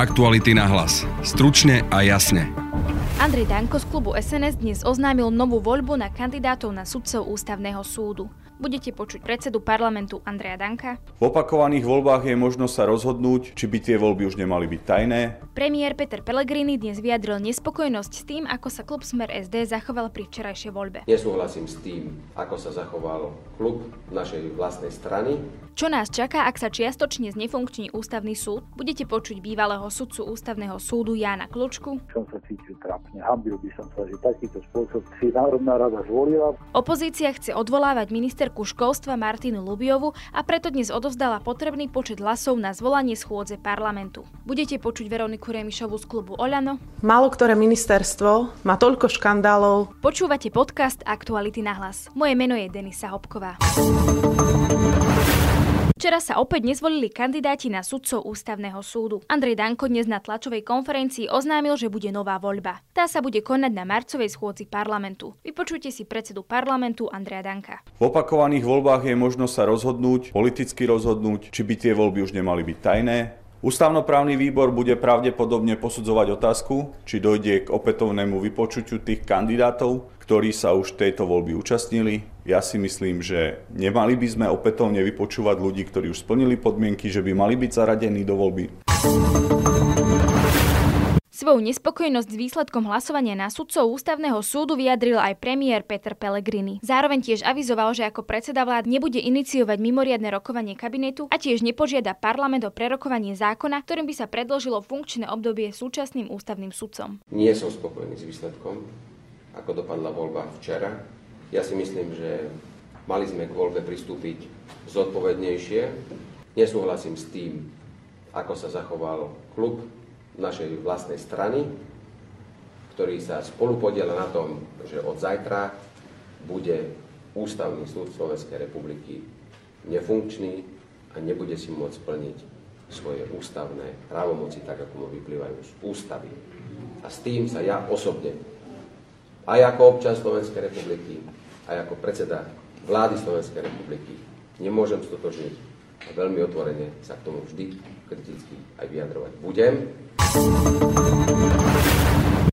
Aktuality na hlas. Stručne a jasne. Andrej Danko z klubu SNS dnes oznámil novú voľbu na kandidátov na sudcov ústavného súdu. Budete počuť predsedu parlamentu Andreja Danka. V opakovaných voľbách je možnosť sa rozhodnúť, či by tie voľby už nemali byť tajné. Premiér Peter Pellegrini dnes vyjadril nespokojnosť s tým, ako sa klub Smer SD zachoval pri včerajšej voľbe. Nesúhlasím s tým, ako sa zachoval klub našej vlastnej strany. Čo nás čaká, ak sa čiastočne znefunkční ústavný súd? Budete počuť bývalého sudcu ústavného súdu Jána Klučku. Som sa cítil trápne, hambil by som sa, že takýto spôsob si Národná rada zvolila. Opozícia chce odvolávať ministerku školstva Martinu Lubiovu a preto dnes odovzdala potrebný počet hlasov na zvolanie schôdze parlamentu. Budete počuť Veroniku Remišovu z klubu Oľano. Málo ktoré ministerstvo má toľko škandálov. Počúvate podcast Aktuality na hlas. Moje meno je Denisa Hopková. Včera sa opäť nezvolili kandidáti na sudcov ústavného súdu. Andrej Danko dnes na tlačovej konferencii oznámil, že bude nová voľba. Tá sa bude konať na marcovej schôdzi parlamentu. Vypočujte si predsedu parlamentu Andreja Danka. V opakovaných voľbách je možnosť sa rozhodnúť, politicky rozhodnúť, či by tie voľby už nemali byť tajné, Ústavnoprávny výbor bude pravdepodobne posudzovať otázku, či dojde k opätovnému vypočuťu tých kandidátov, ktorí sa už tejto voľby účastnili. Ja si myslím, že nemali by sme opätovne vypočúvať ľudí, ktorí už splnili podmienky, že by mali byť zaradení do voľby. Svoju nespokojnosť s výsledkom hlasovania na sudcov ústavného súdu vyjadril aj premiér Peter Pellegrini. Zároveň tiež avizoval, že ako predseda vlád nebude iniciovať mimoriadne rokovanie kabinetu a tiež nepožiada parlament o prerokovanie zákona, ktorým by sa predložilo funkčné obdobie súčasným ústavným sudcom. Nie som spokojný s výsledkom, ako dopadla voľba včera. Ja si myslím, že mali sme k voľbe pristúpiť zodpovednejšie. Nesúhlasím s tým, ako sa zachoval klub našej vlastnej strany, ktorý sa spolu podiela na tom, že od zajtra bude Ústavný súd Slovenskej republiky nefunkčný a nebude si môcť splniť svoje ústavné právomoci, tak ako mu vyplývajú z ústavy. A s tým sa ja osobne, aj ako občan Slovenskej republiky, aj ako predseda vlády Slovenskej republiky, nemôžem stotožniť a veľmi otvorene sa k tomu vždy kriticky aj vyjadrovať budem.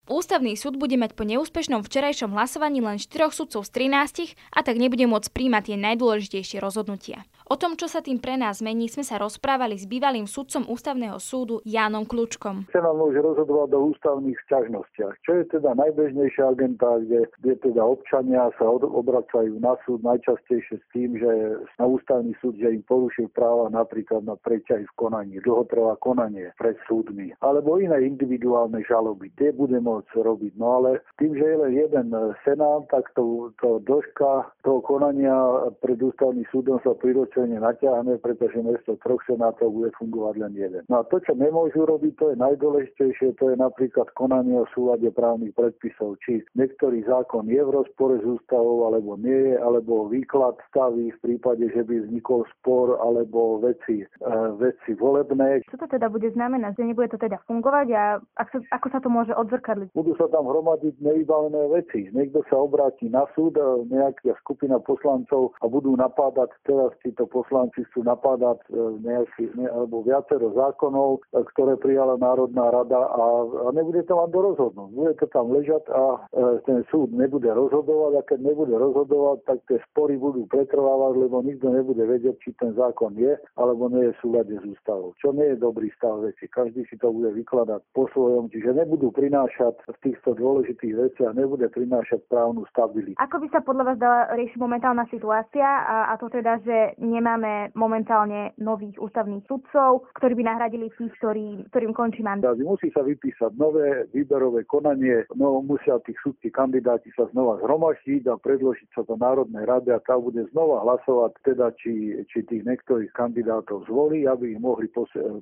Ústavný súd bude mať po neúspešnom včerajšom hlasovaní len 4 sudcov z 13 a tak nebude môcť príjmať tie najdôležitejšie rozhodnutia. O tom, čo sa tým pre nás mení, sme sa rozprávali s bývalým sudcom ústavného súdu Jánom Kľúčkom. Senát môže rozhodovať do ústavných sťažnostiach, čo je teda najbežnejšia agenta, kde, kde teda občania sa od, obracajú na súd najčastejšie s tým, že na ústavný súd, že im porušil práva napríklad na preťaj v konaní, dlhotrvá konanie pred súdmi, alebo iné individuálne žaloby. Tie bude môcť robiť. No ale tým, že je len jeden senát, tak to, to dĺžka toho konania pred ústavným súdom sa priročí riešenie natiahne, pretože miesto troch senátov bude fungovať len jeden. No a to, čo nemôžu robiť, to je najdôležitejšie, to je napríklad konanie o súlade právnych predpisov, či niektorý zákon je v rozpore s ústavou, alebo nie je, alebo výklad staví v prípade, že by vznikol spor, alebo veci, e, veci volebné. Čo to teda bude znamenať, že nebude to teda fungovať a ak sa, ako sa to môže odzrkadliť? Budú sa tam hromadiť nevybavené veci. Niekto sa obráti na súd, nejaká skupina poslancov a budú napádať teraz títo poslanci chcú napádať e, nejaký, ne, alebo viacero zákonov, e, ktoré prijala Národná rada a, a nebude to mať do rozhodnúť. Bude to tam ležať a e, ten súd nebude rozhodovať a keď nebude rozhodovať, tak tie spory budú pretrvávať, lebo nikto nebude vedieť, či ten zákon je alebo nie je v s ústavou. Čo nie je dobrý stav veci. Každý si to bude vykladať po svojom, čiže nebudú prinášať v týchto dôležitých veciach, nebude prinášať právnu stabilitu. Ako by sa podľa vás dala riešiť momentálna situácia a, a to teda, že nie nemáme momentálne nových ústavných sudcov, ktorí by nahradili tých, ktorý, ktorým končí mandát. Musí sa vypísať nové výberové konanie, no musia tí sudci kandidáti sa znova zhromaždiť a predložiť sa do Národnej rady a tá bude znova hlasovať, teda či, či tých niektorých kandidátov zvolí, aby ich mohli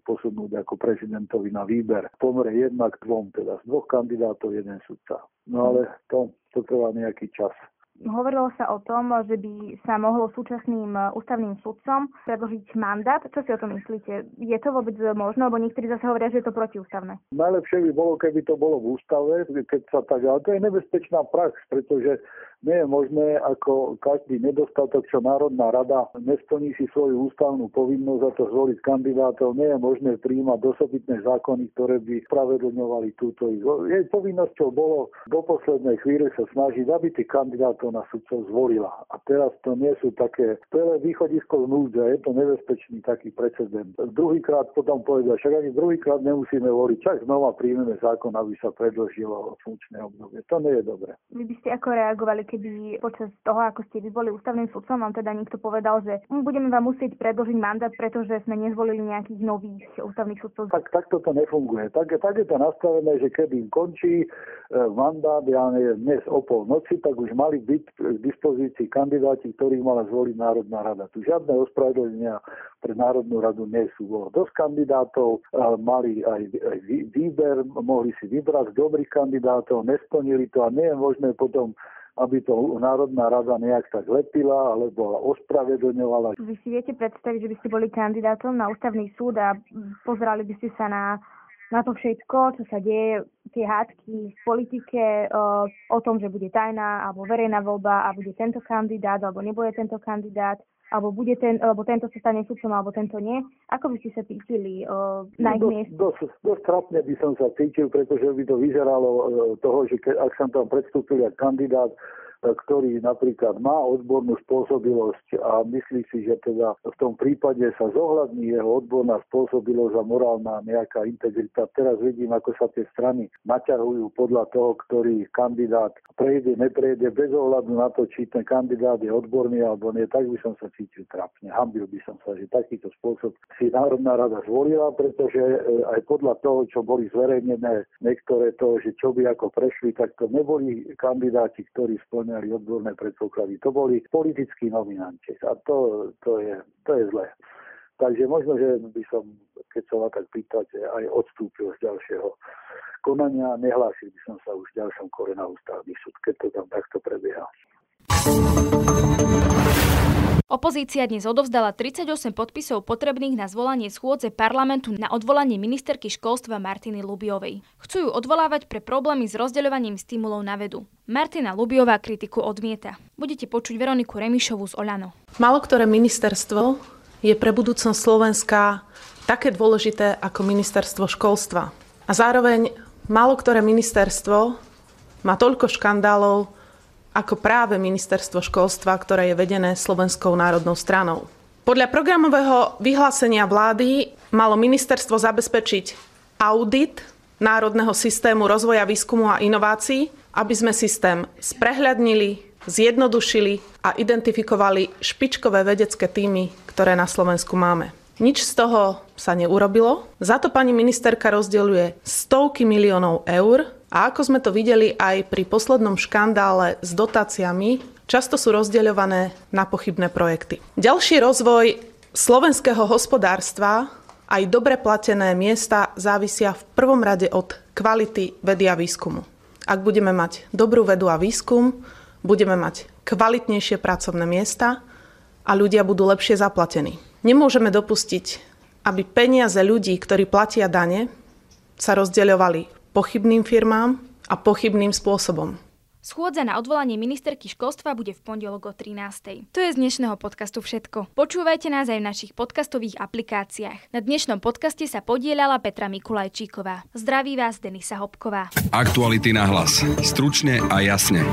posunúť ako prezidentovi na výber. Pomere jednak dvom, teda z dvoch kandidátov jeden sudca. No ale to, to trvá nejaký čas. Hovorilo sa o tom, že by sa mohlo súčasným e, ústavným sudcom predložiť mandát. Čo si o tom myslíte? Je to vôbec možné, lebo niektorí zase hovoria, že je to protiústavné? Najlepšie by bolo, keby to bolo v ústave, keď sa tak... Ale to je nebezpečná prax, pretože Nie je možné, ako každý nedostatok, čo Národná rada nesplní si svoju ústavnú povinnosť za to zvoliť kandidátov, nie je možné príjmať dosobitné zákony, ktoré by spravedlňovali túto ich. Jej povinnosťou bolo do poslednej chvíle sa snažiť, aby tých kandidátov na sudcov zvolila. A teraz to nie sú také, to je východisko z núdze, je to nebezpečný taký precedent. Druhýkrát potom povedal, však ani druhýkrát nemusíme voliť, čak znova príjmeme zákon, aby sa predložilo funkčné obdobie. To nie je dobré. Vy by ste ako reagovali, keby počas toho, ako ste vy boli ústavným sudcom, vám teda niekto povedal, že budeme vám musieť predložiť mandát, pretože sme nezvolili nejakých nových ústavných sudcov. Tak, tak to nefunguje. Tak, tak je to nastavené, že keď im končí e, mandát, ja neviem, dnes o pol noci, tak už mali byť k dispozícii kandidáti, ktorých mala zvoliť Národná rada. Tu žiadne ospravedlenia pre Národnú radu nie sú. Bolo dosť kandidátov, e, mali aj, aj výber, mohli si vybrať dobrých kandidátov, nesplnili to a nie je možné potom aby to Národná rada nejak tak lepila alebo ospravedlňovala. Vy si viete predstaviť, že by ste boli kandidátom na ústavný súd a pozerali by ste sa na, na to všetko, čo sa deje, tie hádky v politike o, tom, že bude tajná alebo verejná voľba a bude tento kandidát alebo nebude tento kandidát alebo bude ten, alebo tento sa stane sudcom, alebo tento nie. Ako by ste sa cítili uh, na ich no, mieste? Dosť, dosť trapne by som sa cítil, pretože by to vyzeralo uh, toho, že ke, ak som tam predstúpil ako kandidát, ktorý napríklad má odbornú spôsobilosť a myslí si, že teda v tom prípade sa zohľadní jeho odborná spôsobilosť a morálna nejaká integrita. Teraz vidím, ako sa tie strany naťahujú podľa toho, ktorý kandidát prejde, neprejde, bez ohľadu na to, či ten kandidát je odborný alebo nie, tak by som sa cítil trápne. Hambil by som sa, že takýto spôsob si Národná rada zvolila, pretože e, aj podľa toho, čo boli zverejnené niektoré to, že čo by ako prešli, tak to neboli kandidáti, ktorí splňali splňali odborné predpoklady. To boli politickí nominanti a to, to, je, to je zlé. Takže možno, že by som, keď sa ma tak pýtate, aj odstúpil z ďalšieho konania, nehlásil by som sa už v ďalšom kore na ústavný súd, keď to tam takto prebieha. Opozícia dnes odovzdala 38 podpisov potrebných na zvolanie schôdze parlamentu na odvolanie ministerky školstva Martiny Lubiovej. Chcú ju odvolávať pre problémy s rozdeľovaním stimulov na vedu. Martina Lubiová kritiku odmieta. Budete počuť Veroniku Remišovú z Olano. Malo ktoré ministerstvo je pre budúcnosť Slovenska také dôležité ako ministerstvo školstva. A zároveň malo ktoré ministerstvo má toľko škandálov, ako práve ministerstvo školstva, ktoré je vedené Slovenskou národnou stranou. Podľa programového vyhlásenia vlády malo ministerstvo zabezpečiť audit národného systému rozvoja výskumu a inovácií, aby sme systém sprehľadnili, zjednodušili a identifikovali špičkové vedecké týmy, ktoré na Slovensku máme. Nič z toho sa neurobilo. Za to pani ministerka rozdeľuje stovky miliónov eur a ako sme to videli aj pri poslednom škandále s dotáciami, často sú rozdeľované na pochybné projekty. Ďalší rozvoj slovenského hospodárstva aj dobre platené miesta závisia v prvom rade od kvality vedy a výskumu. Ak budeme mať dobrú vedu a výskum, budeme mať kvalitnejšie pracovné miesta a ľudia budú lepšie zaplatení. Nemôžeme dopustiť, aby peniaze ľudí, ktorí platia dane, sa rozdeľovali pochybným firmám a pochybným spôsobom. Schôdza na odvolanie ministerky školstva bude v pondelok o 13. To je z dnešného podcastu všetko. Počúvajte nás aj v našich podcastových aplikáciách. Na dnešnom podcaste sa podielala Petra Mikulajčíková. Zdraví vás Denisa Hopková. Aktuality na hlas. Stručne a jasne.